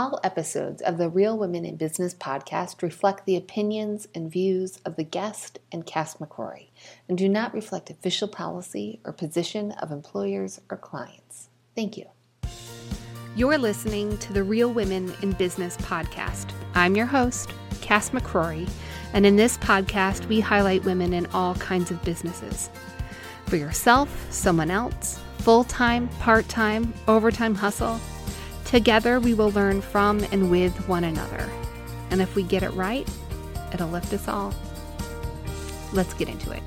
All episodes of the Real Women in Business podcast reflect the opinions and views of the guest and Cass McCrory and do not reflect official policy or position of employers or clients. Thank you. You're listening to the Real Women in Business podcast. I'm your host, Cass McCrory, and in this podcast, we highlight women in all kinds of businesses. For yourself, someone else, full time, part time, overtime hustle, Together, we will learn from and with one another. And if we get it right, it'll lift us all. Let's get into it.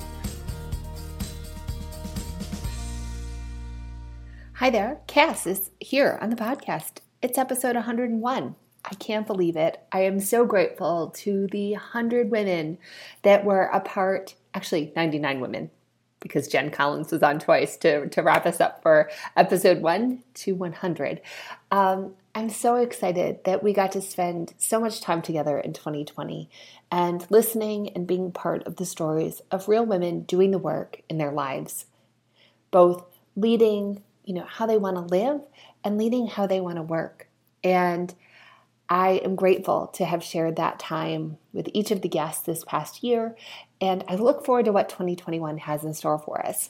Hi there, Cass is here on the podcast. It's episode 101. I can't believe it. I am so grateful to the 100 women that were a part, actually, 99 women because Jen Collins was on twice to, to wrap us up for episode one to 100. Um, I'm so excited that we got to spend so much time together in 2020 and listening and being part of the stories of real women doing the work in their lives, both leading, you know, how they want to live and leading how they want to work. And I am grateful to have shared that time with each of the guests this past year, and I look forward to what 2021 has in store for us.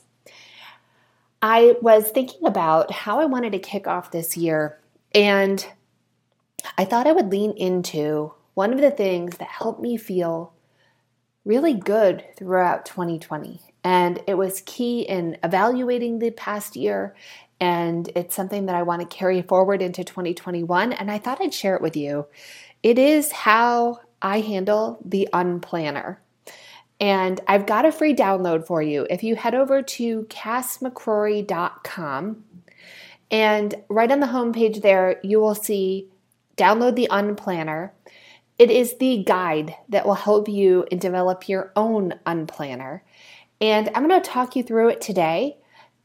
I was thinking about how I wanted to kick off this year, and I thought I would lean into one of the things that helped me feel really good throughout 2020. And it was key in evaluating the past year and it's something that I want to carry forward into 2021. And I thought I'd share it with you. It is how I handle the unplanner. And I've got a free download for you. If you head over to cassmccrory.com, and right on the homepage there, you will see download the unplanner. It is the guide that will help you develop your own unplanner. And I'm going to talk you through it today.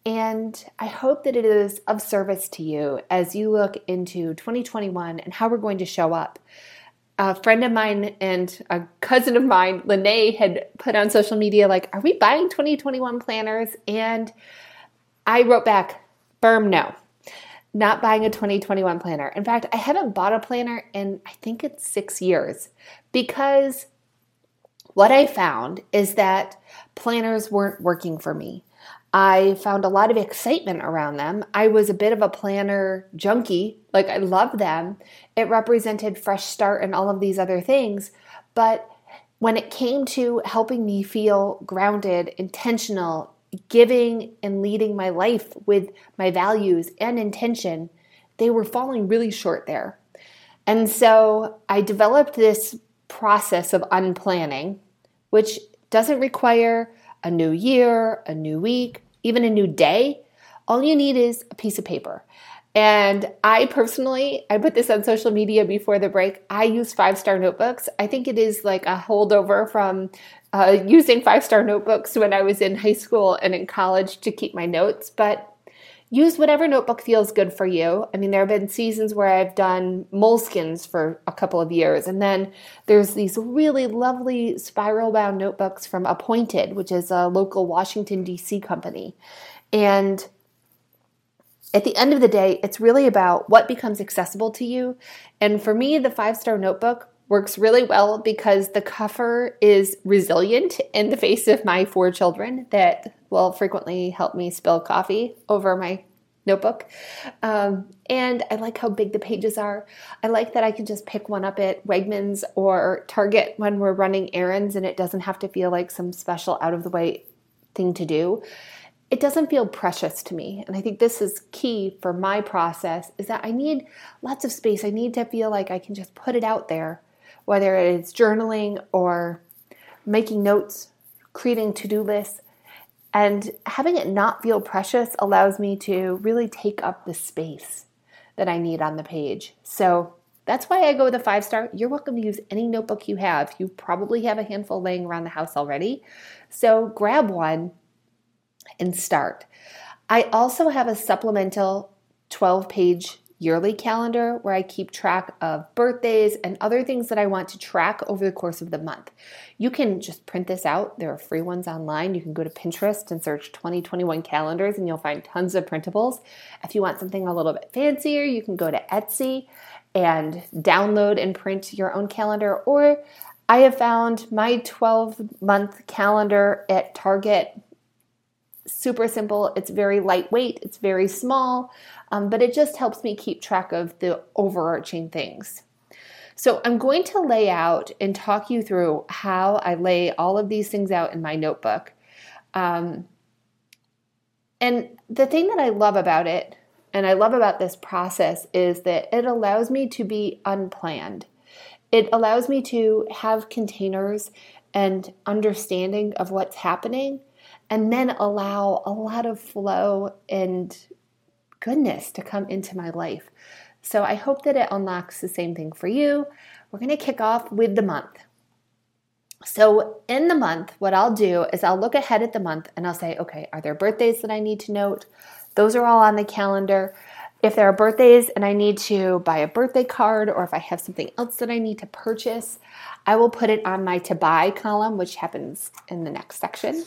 And I hope that it is of service to you as you look into 2021 and how we're going to show up. A friend of mine and a cousin of mine, Lene, had put on social media, like, Are we buying 2021 planners? And I wrote back, Firm no. Not buying a 2021 planner. In fact, I haven't bought a planner in I think it's six years because what I found is that planners weren't working for me. I found a lot of excitement around them. I was a bit of a planner junkie. Like, I loved them. It represented fresh start and all of these other things. But when it came to helping me feel grounded, intentional, giving and leading my life with my values and intention, they were falling really short there. And so I developed this process of unplanning, which doesn't require a new year, a new week, even a new day, all you need is a piece of paper. And I personally, I put this on social media before the break. I use five star notebooks. I think it is like a holdover from uh, using five star notebooks when I was in high school and in college to keep my notes. But use whatever notebook feels good for you. I mean, there have been seasons where I've done moleskins for a couple of years, and then there's these really lovely spiral bound notebooks from Appointed, which is a local Washington, D.C. company. And at the end of the day, it's really about what becomes accessible to you. And for me, the five star notebook works really well because the cover is resilient in the face of my four children that will frequently help me spill coffee over my notebook. Um, and I like how big the pages are. I like that I can just pick one up at Wegmans or Target when we're running errands and it doesn't have to feel like some special out of the way thing to do. It doesn't feel precious to me. And I think this is key for my process is that I need lots of space. I need to feel like I can just put it out there, whether it's journaling or making notes, creating to-do lists. And having it not feel precious allows me to really take up the space that I need on the page. So that's why I go with a five star. You're welcome to use any notebook you have. You probably have a handful laying around the house already. So grab one and start. I also have a supplemental 12 page yearly calendar where I keep track of birthdays and other things that I want to track over the course of the month. You can just print this out. There are free ones online. You can go to Pinterest and search 2021 calendars and you'll find tons of printables. If you want something a little bit fancier, you can go to Etsy and download and print your own calendar, or I have found my 12 month calendar at Target super simple. It's very lightweight, it's very small, um, but it just helps me keep track of the overarching things. So, I'm going to lay out and talk you through how I lay all of these things out in my notebook. Um, and the thing that I love about it, and I love about this process, is that it allows me to be unplanned. It allows me to have containers and understanding of what's happening, and then allow a lot of flow and goodness to come into my life. So I hope that it unlocks the same thing for you. We're going to kick off with the month. So, in the month, what I'll do is I'll look ahead at the month and I'll say, okay, are there birthdays that I need to note? Those are all on the calendar. If there are birthdays and I need to buy a birthday card or if I have something else that I need to purchase, I will put it on my to buy column, which happens in the next section.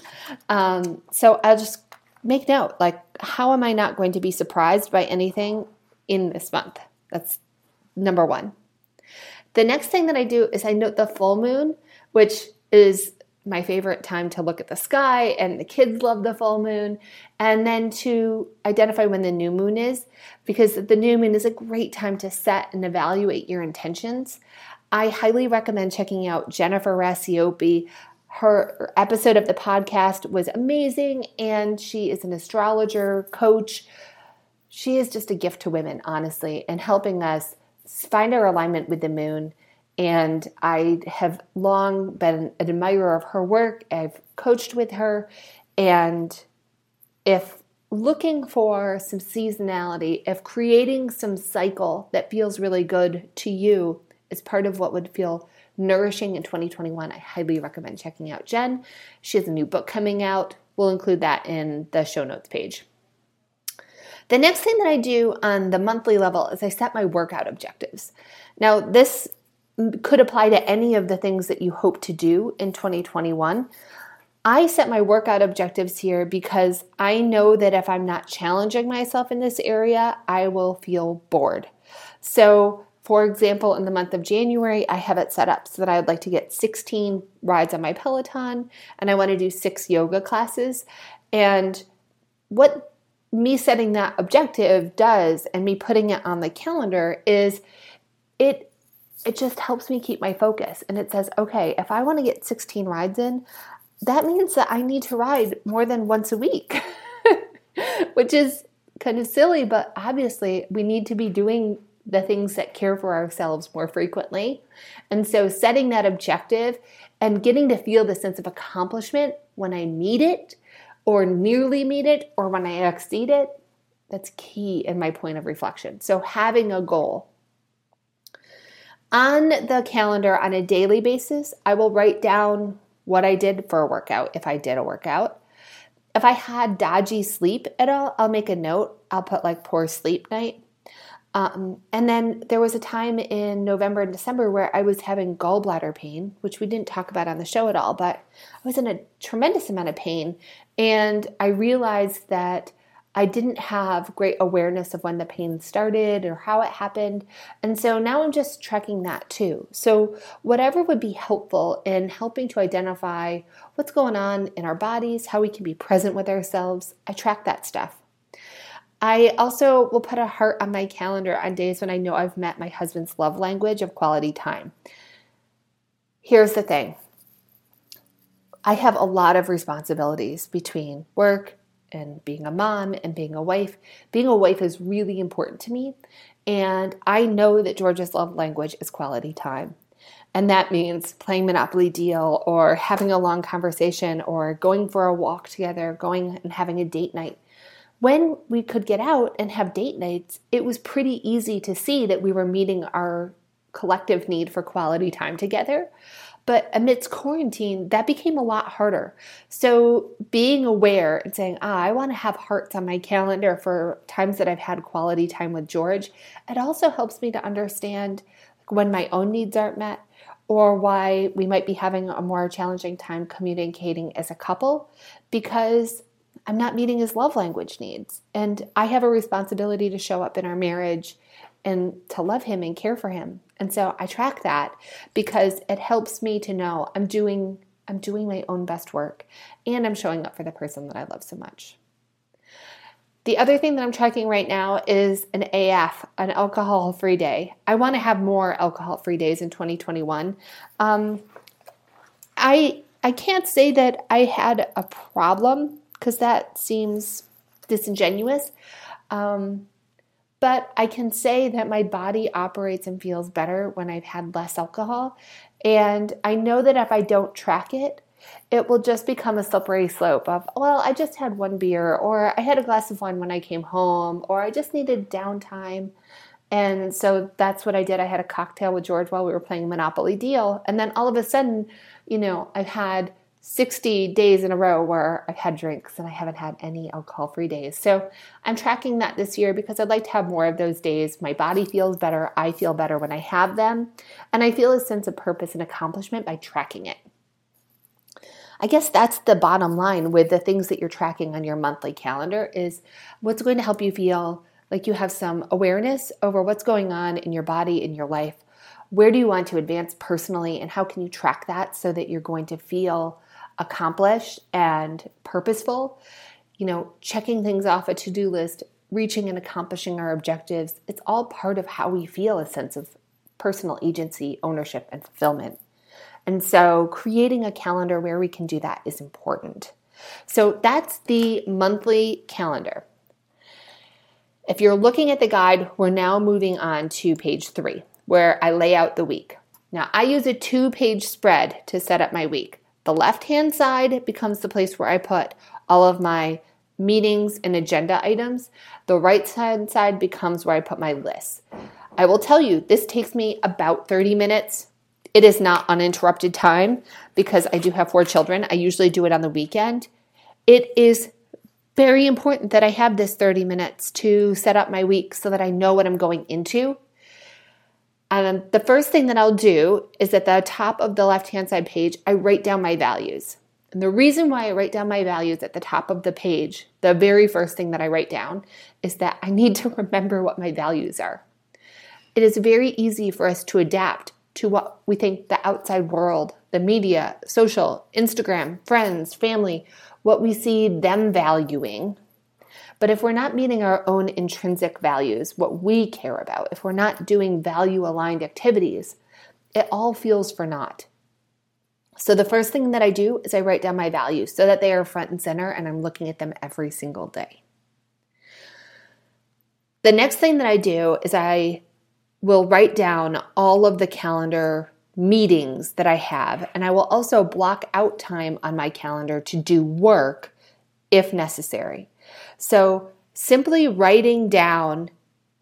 Um, so I'll just make note like, how am I not going to be surprised by anything in this month? That's number one. The next thing that I do is I note the full moon which is my favorite time to look at the sky, and the kids love the full moon. And then to identify when the new moon is, because the new moon is a great time to set and evaluate your intentions. I highly recommend checking out Jennifer Racioppi. Her episode of the podcast was amazing, and she is an astrologer, coach. She is just a gift to women, honestly, and helping us find our alignment with the moon and I have long been an admirer of her work. I've coached with her. And if looking for some seasonality, if creating some cycle that feels really good to you is part of what would feel nourishing in 2021, I highly recommend checking out Jen. She has a new book coming out. We'll include that in the show notes page. The next thing that I do on the monthly level is I set my workout objectives. Now, this could apply to any of the things that you hope to do in 2021. I set my workout objectives here because I know that if I'm not challenging myself in this area, I will feel bored. So, for example, in the month of January, I have it set up so that I would like to get 16 rides on my Peloton and I want to do six yoga classes. And what me setting that objective does and me putting it on the calendar is it it just helps me keep my focus. And it says, okay, if I want to get 16 rides in, that means that I need to ride more than once a week, which is kind of silly, but obviously we need to be doing the things that care for ourselves more frequently. And so setting that objective and getting to feel the sense of accomplishment when I meet it or nearly meet it or when I exceed it, that's key in my point of reflection. So having a goal on the calendar on a daily basis, I will write down what I did for a workout if I did a workout. If I had dodgy sleep at all, I'll make a note. I'll put like poor sleep night. Um, and then there was a time in November and December where I was having gallbladder pain, which we didn't talk about on the show at all, but I was in a tremendous amount of pain. And I realized that I didn't have great awareness of when the pain started or how it happened. And so now I'm just tracking that too. So, whatever would be helpful in helping to identify what's going on in our bodies, how we can be present with ourselves, I track that stuff. I also will put a heart on my calendar on days when I know I've met my husband's love language of quality time. Here's the thing I have a lot of responsibilities between work, and being a mom and being a wife. Being a wife is really important to me. And I know that George's love language is quality time. And that means playing Monopoly Deal or having a long conversation or going for a walk together, going and having a date night. When we could get out and have date nights, it was pretty easy to see that we were meeting our collective need for quality time together. But amidst quarantine, that became a lot harder. So being aware and saying, ah, I want to have hearts on my calendar for times that I've had quality time with George, it also helps me to understand when my own needs aren't met or why we might be having a more challenging time communicating as a couple because I'm not meeting his love language needs. And I have a responsibility to show up in our marriage and to love him and care for him. And so I track that because it helps me to know I'm doing I'm doing my own best work and I'm showing up for the person that I love so much. The other thing that I'm tracking right now is an AF, an alcohol free day. I want to have more alcohol free days in 2021. Um, I I can't say that I had a problem because that seems disingenuous. Um, but I can say that my body operates and feels better when I've had less alcohol. And I know that if I don't track it, it will just become a slippery slope of, well, I just had one beer, or I had a glass of wine when I came home, or I just needed downtime. And so that's what I did. I had a cocktail with George while we were playing Monopoly Deal. And then all of a sudden, you know, I've had 60 days in a row where I've had drinks and I haven't had any alcohol free days. So I'm tracking that this year because I'd like to have more of those days. My body feels better. I feel better when I have them. And I feel a sense of purpose and accomplishment by tracking it. I guess that's the bottom line with the things that you're tracking on your monthly calendar is what's going to help you feel like you have some awareness over what's going on in your body, in your life. Where do you want to advance personally, and how can you track that so that you're going to feel accomplished and purposeful. You know, checking things off a to do list, reaching and accomplishing our objectives, it's all part of how we feel a sense of personal agency, ownership, and fulfillment. And so, creating a calendar where we can do that is important. So, that's the monthly calendar. If you're looking at the guide, we're now moving on to page three, where I lay out the week. Now, I use a two page spread to set up my week. The left hand side becomes the place where I put all of my meetings and agenda items. The right hand side becomes where I put my lists. I will tell you, this takes me about 30 minutes. It is not uninterrupted time because I do have four children. I usually do it on the weekend. It is very important that I have this 30 minutes to set up my week so that I know what I'm going into um, the first thing that I'll do is at the top of the left hand side page, I write down my values. And the reason why I write down my values at the top of the page, the very first thing that I write down, is that I need to remember what my values are. It is very easy for us to adapt to what we think the outside world, the media, social, Instagram, friends, family, what we see them valuing but if we're not meeting our own intrinsic values, what we care about, if we're not doing value aligned activities, it all feels for naught. So the first thing that I do is I write down my values so that they are front and center and I'm looking at them every single day. The next thing that I do is I will write down all of the calendar meetings that I have, and I will also block out time on my calendar to do work if necessary. So simply writing down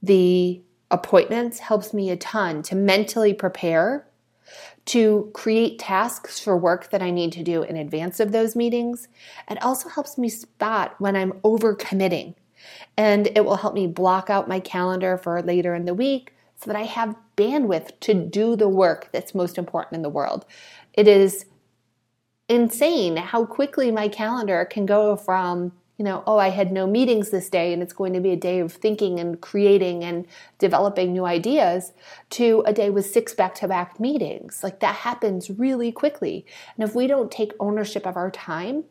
the appointments helps me a ton to mentally prepare to create tasks for work that I need to do in advance of those meetings. It also helps me spot when I'm overcommitting. And it will help me block out my calendar for later in the week so that I have bandwidth to do the work that's most important in the world. It is insane how quickly my calendar can go from you know, oh, I had no meetings this day and it's going to be a day of thinking and creating and developing new ideas, to a day with six back to back meetings. Like that happens really quickly. And if we don't take ownership of our time,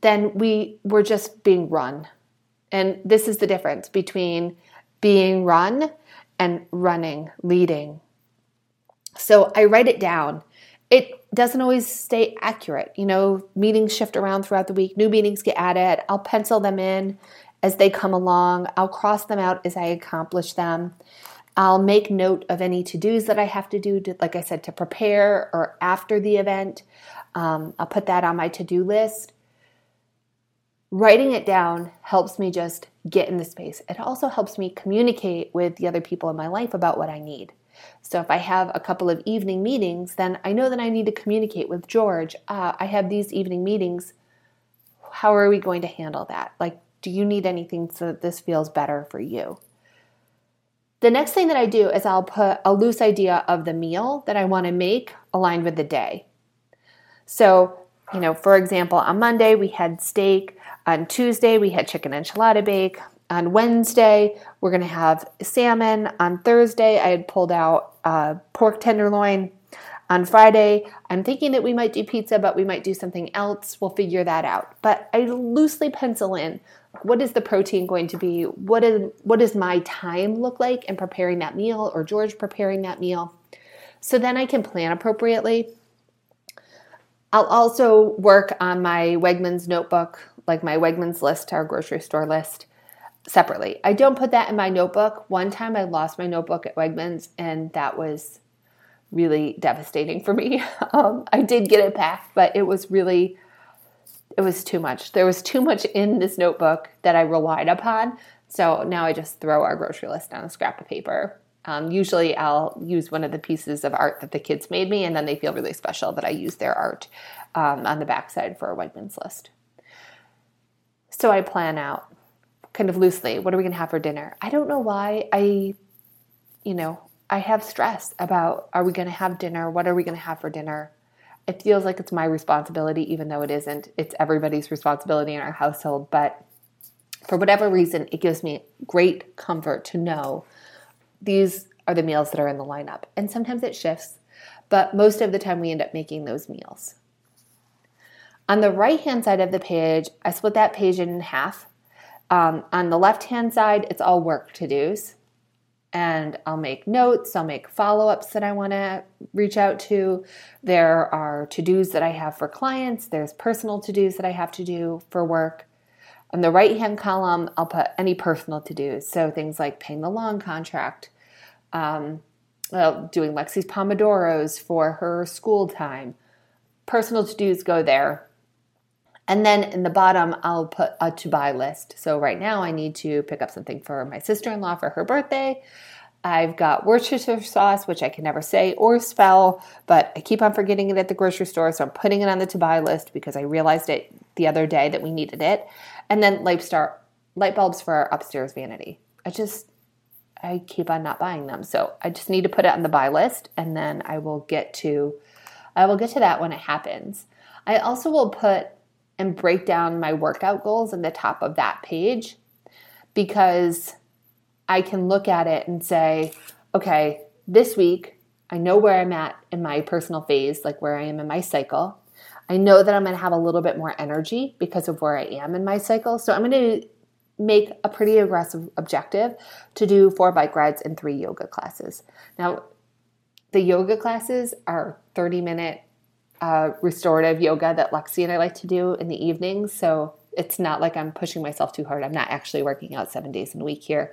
then we we're just being run. And this is the difference between being run and running, leading. So I write it down. It doesn't always stay accurate. You know, meetings shift around throughout the week, new meetings get added. I'll pencil them in as they come along, I'll cross them out as I accomplish them. I'll make note of any to dos that I have to do, to, like I said, to prepare or after the event. Um, I'll put that on my to do list. Writing it down helps me just get in the space. It also helps me communicate with the other people in my life about what I need. So if I have a couple of evening meetings, then I know that I need to communicate with George. Uh, I have these evening meetings. How are we going to handle that? Like, do you need anything so that this feels better for you? The next thing that I do is I'll put a loose idea of the meal that I want to make aligned with the day. So, you know, for example, on Monday we had steak, on Tuesday we had chicken enchilada bake, on Wednesday, we're going to have salmon. On Thursday, I had pulled out uh, pork tenderloin. On Friday, I'm thinking that we might do pizza, but we might do something else. We'll figure that out. But I loosely pencil in what is the protein going to be? What is what does my time look like in preparing that meal or George preparing that meal? So then I can plan appropriately. I'll also work on my Wegmans notebook, like my Wegmans list, our grocery store list, separately. I don't put that in my notebook. One time I lost my notebook at Wegmans, and that was really devastating for me. Um, I did get it back, but it was really, it was too much. There was too much in this notebook that I relied upon. So now I just throw our grocery list on a scrap of paper. Um, usually I'll use one of the pieces of art that the kids made me, and then they feel really special that I use their art um, on the backside for a Wegmans list. So I plan out kind of loosely what are we going to have for dinner? I don't know why I, you know, I have stress about are we going to have dinner? What are we going to have for dinner? It feels like it's my responsibility, even though it isn't. It's everybody's responsibility in our household. But for whatever reason, it gives me great comfort to know these are the meals that are in the lineup. And sometimes it shifts, but most of the time we end up making those meals. On the right hand side of the page, I split that page in half. Um, on the left hand side, it's all work to dos and I'll make notes, I'll make follow ups that I want to reach out to. There are to dos that I have for clients, there's personal to dos that I have to do for work. On the right hand column, I'll put any personal to dos. So things like paying the lawn contract, um, well, doing Lexi's Pomodoros for her school time. Personal to dos go there. And then in the bottom, I'll put a to buy list. So right now, I need to pick up something for my sister in law for her birthday. I've got Worcestershire sauce, which I can never say or spell, but I keep on forgetting it at the grocery store. So I'm putting it on the to buy list because I realized it the other day that we needed it. And then Lifestar light bulbs for our upstairs vanity. I just, I keep on not buying them. So I just need to put it on the buy list and then I will get to, I will get to that when it happens. I also will put and break down my workout goals in the top of that page because I can look at it and say, okay, this week I know where I'm at in my personal phase, like where I am in my cycle. I know that I'm going to have a little bit more energy because of where I am in my cycle. So I'm going to make a pretty aggressive objective to do four bike rides and three yoga classes. Now, the yoga classes are 30 minute uh, restorative yoga that Lexi and I like to do in the evenings. So it's not like I'm pushing myself too hard. I'm not actually working out seven days in a week here.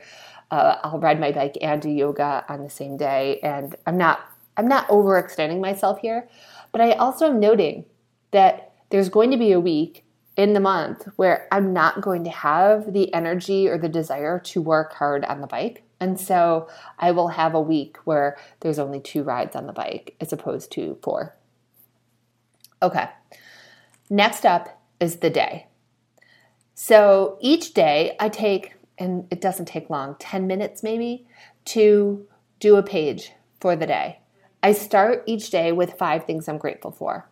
Uh, I'll ride my bike and do yoga on the same day, and I'm not I'm not overextending myself here. But I also am noting that there's going to be a week in the month where I'm not going to have the energy or the desire to work hard on the bike. And so I will have a week where there's only two rides on the bike as opposed to four. Okay. Next up is the day. So each day I take, and it doesn't take long, 10 minutes maybe, to do a page for the day. I start each day with five things I'm grateful for.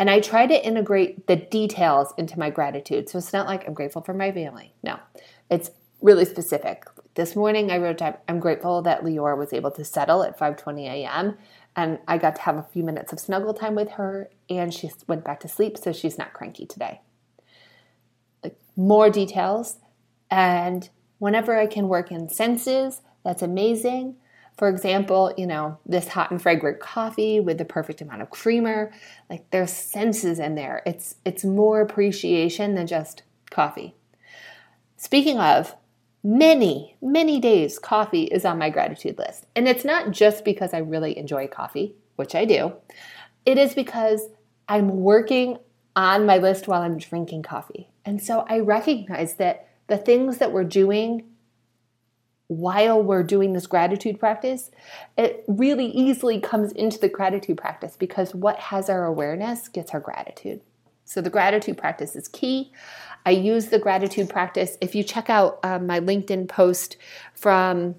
And I try to integrate the details into my gratitude. So it's not like I'm grateful for my family. No, it's really specific. This morning I wrote down, I'm grateful that Leora was able to settle at 5:20 a.m and I got to have a few minutes of snuggle time with her, and she went back to sleep, so she's not cranky today. Like more details, and whenever I can work in senses, that's amazing. For example, you know, this hot and fragrant coffee with the perfect amount of creamer, like there's senses in there. It's it's more appreciation than just coffee. Speaking of, many, many days coffee is on my gratitude list. And it's not just because I really enjoy coffee, which I do, it is because I'm working on my list while I'm drinking coffee. And so I recognize that the things that we're doing while we're doing this gratitude practice, it really easily comes into the gratitude practice because what has our awareness gets our gratitude. So the gratitude practice is key. I use the gratitude practice. If you check out um, my LinkedIn post from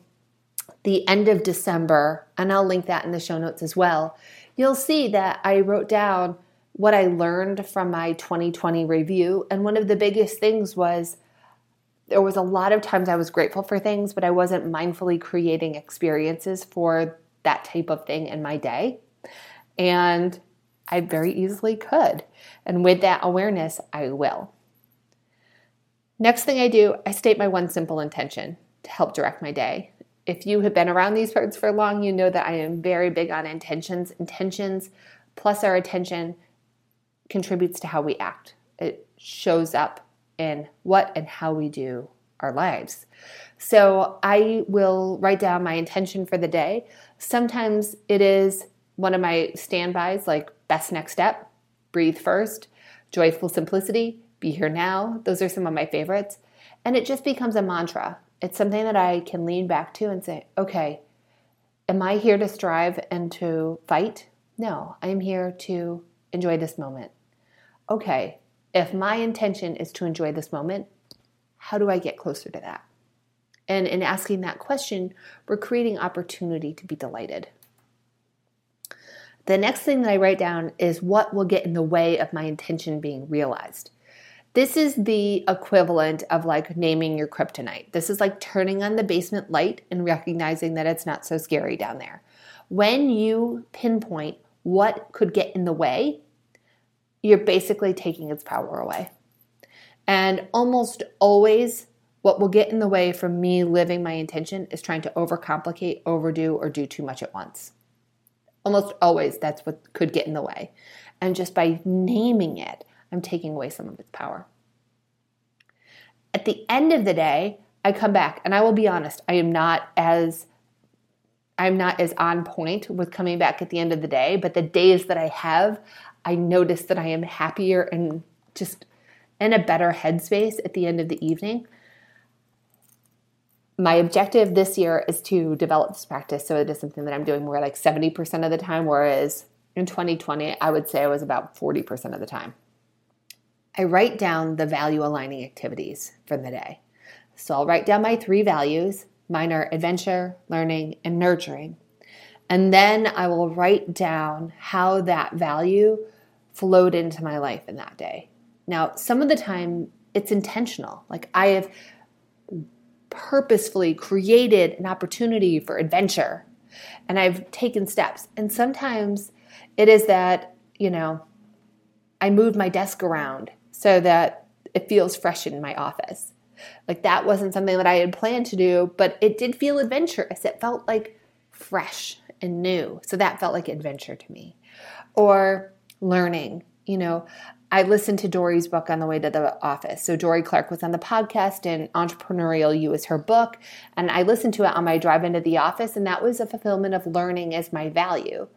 the end of December, and I'll link that in the show notes as well, you'll see that I wrote down what I learned from my 2020 review. And one of the biggest things was there was a lot of times I was grateful for things, but I wasn't mindfully creating experiences for that type of thing in my day. And I very easily could. And with that awareness, I will. Next thing I do, I state my one simple intention to help direct my day. If you have been around these parts for long, you know that I am very big on intentions. Intentions plus our attention contributes to how we act. It shows up in what and how we do our lives. So I will write down my intention for the day. Sometimes it is one of my standbys, like best next step, breathe first, joyful simplicity, be here now. Those are some of my favorites. And it just becomes a mantra. It's something that I can lean back to and say, okay, am I here to strive and to fight? No, I'm here to enjoy this moment. Okay, if my intention is to enjoy this moment, how do I get closer to that? And in asking that question, we're creating opportunity to be delighted. The next thing that I write down is what will get in the way of my intention being realized. This is the equivalent of like naming your kryptonite. This is like turning on the basement light and recognizing that it's not so scary down there. When you pinpoint what could get in the way, you're basically taking its power away. And almost always, what will get in the way from me living my intention is trying to overcomplicate, overdo, or do too much at once. Almost always, that's what could get in the way. And just by naming it, I'm taking away some of its power. At the end of the day, I come back and I will be honest, I am not as I'm not as on point with coming back at the end of the day, but the days that I have, I notice that I am happier and just in a better headspace at the end of the evening. My objective this year is to develop this practice so it is something that I'm doing more like 70% of the time, whereas in 2020, I would say I was about 40% of the time. I write down the value aligning activities for the day. So I'll write down my three values. Mine are adventure, learning, and nurturing. And then I will write down how that value flowed into my life in that day. Now, some of the time it's intentional. Like I have purposefully created an opportunity for adventure and I've taken steps. And sometimes it is that, you know, I moved my desk around so that it feels fresh in my office. Like that wasn't something that I had planned to do, but it did feel adventurous. It felt like fresh and new. So that felt like adventure to me. Or learning, you know, I listened to Dorie's book on the way to the office. So Dorie Clark was on the podcast and Entrepreneurial You is her book. And I listened to it on my drive into the office, and that was a fulfillment of learning as my value.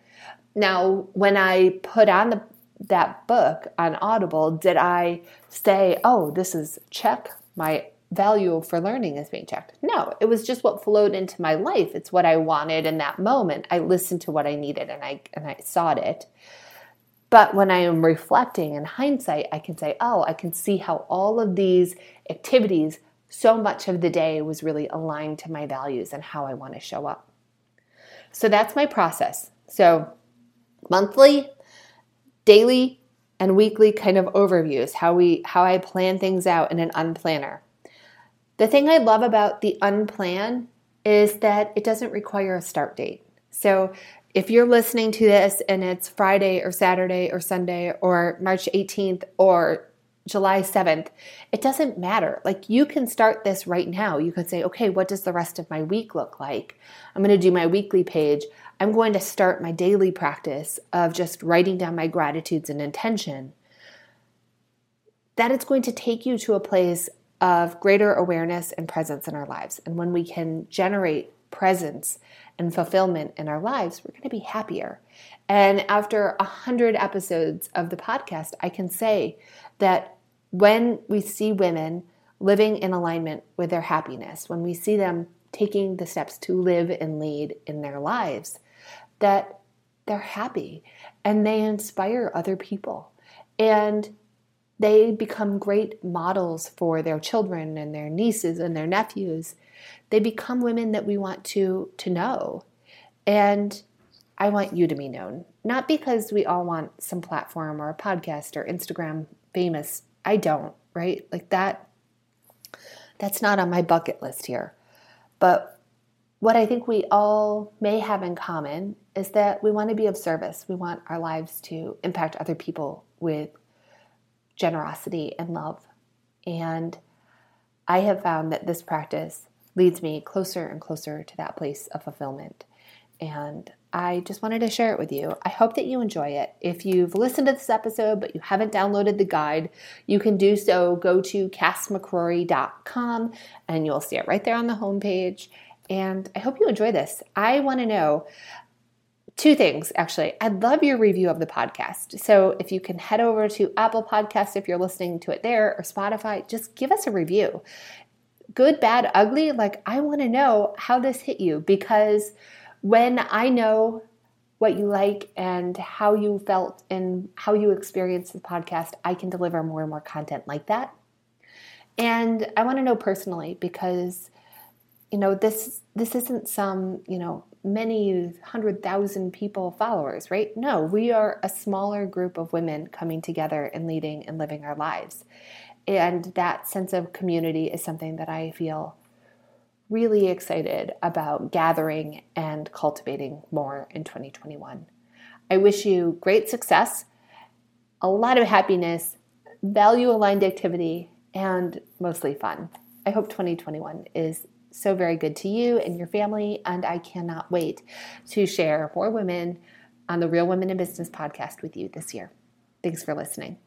Now, when I put on the, that book on Audible, did I say, oh, this is check, my value for learning is being checked. No, it was just what flowed into my life. It's what I wanted in that moment. I listened to what I needed and I and I sought it. But when I am reflecting in hindsight, I can say, "Oh, I can see how all of these activities so much of the day was really aligned to my values and how I want to show up." So that's my process. So monthly, daily, and weekly kind of overviews how we how I plan things out in an unplanner. The thing I love about the unplan is that it doesn't require a start date. So if you're listening to this and it's Friday or Saturday or Sunday or March 18th or July 7th, it doesn't matter. Like you can start this right now. You can say, okay, what does the rest of my week look like? I'm going to do my weekly page. I'm going to start my daily practice of just writing down my gratitudes and intention. That it's going to take you to a place of greater awareness and presence in our lives. And when we can generate presence and fulfillment in our lives, we're going to be happier. And after a hundred episodes of the podcast, I can say that when we see women living in alignment with their happiness, when we see them taking the steps to live and lead in their lives, that they're happy and they inspire other people. And they become great models for their children and their nieces and their nephews. They become women that we want to, to know. And I want you to be known. Not because we all want some platform or a podcast or Instagram famous. I don't, right? Like that That's not on my bucket list here. But what I think we all may have in common is that we want to be of service. We want our lives to impact other people with generosity and love. And I have found that this practice leads me closer and closer to that place of fulfillment. And I just wanted to share it with you. I hope that you enjoy it. If you've listened to this episode but you haven't downloaded the guide, you can do so. Go to cassmccrory.com and you'll see it right there on the homepage. And I hope you enjoy this. I want to know two things actually. I'd love your review of the podcast. So if you can head over to Apple Podcast if you're listening to it there or Spotify, just give us a review. Good, bad, ugly, like I want to know how this hit you because when I know what you like and how you felt and how you experienced the podcast, I can deliver more and more content like that. And I want to know personally because you know this this isn't some, you know, many hundred thousand people followers, right? No, we are a smaller group of women coming together and leading and living our lives. And that sense of community is something that I feel really excited about gathering and cultivating more in 2021. I wish you great success, a lot of happiness, value aligned activity, and mostly fun. I hope 2021 is so very good to you and your family, and I cannot wait to share more women on the Real Women in Business podcast with you this year. Thanks for listening.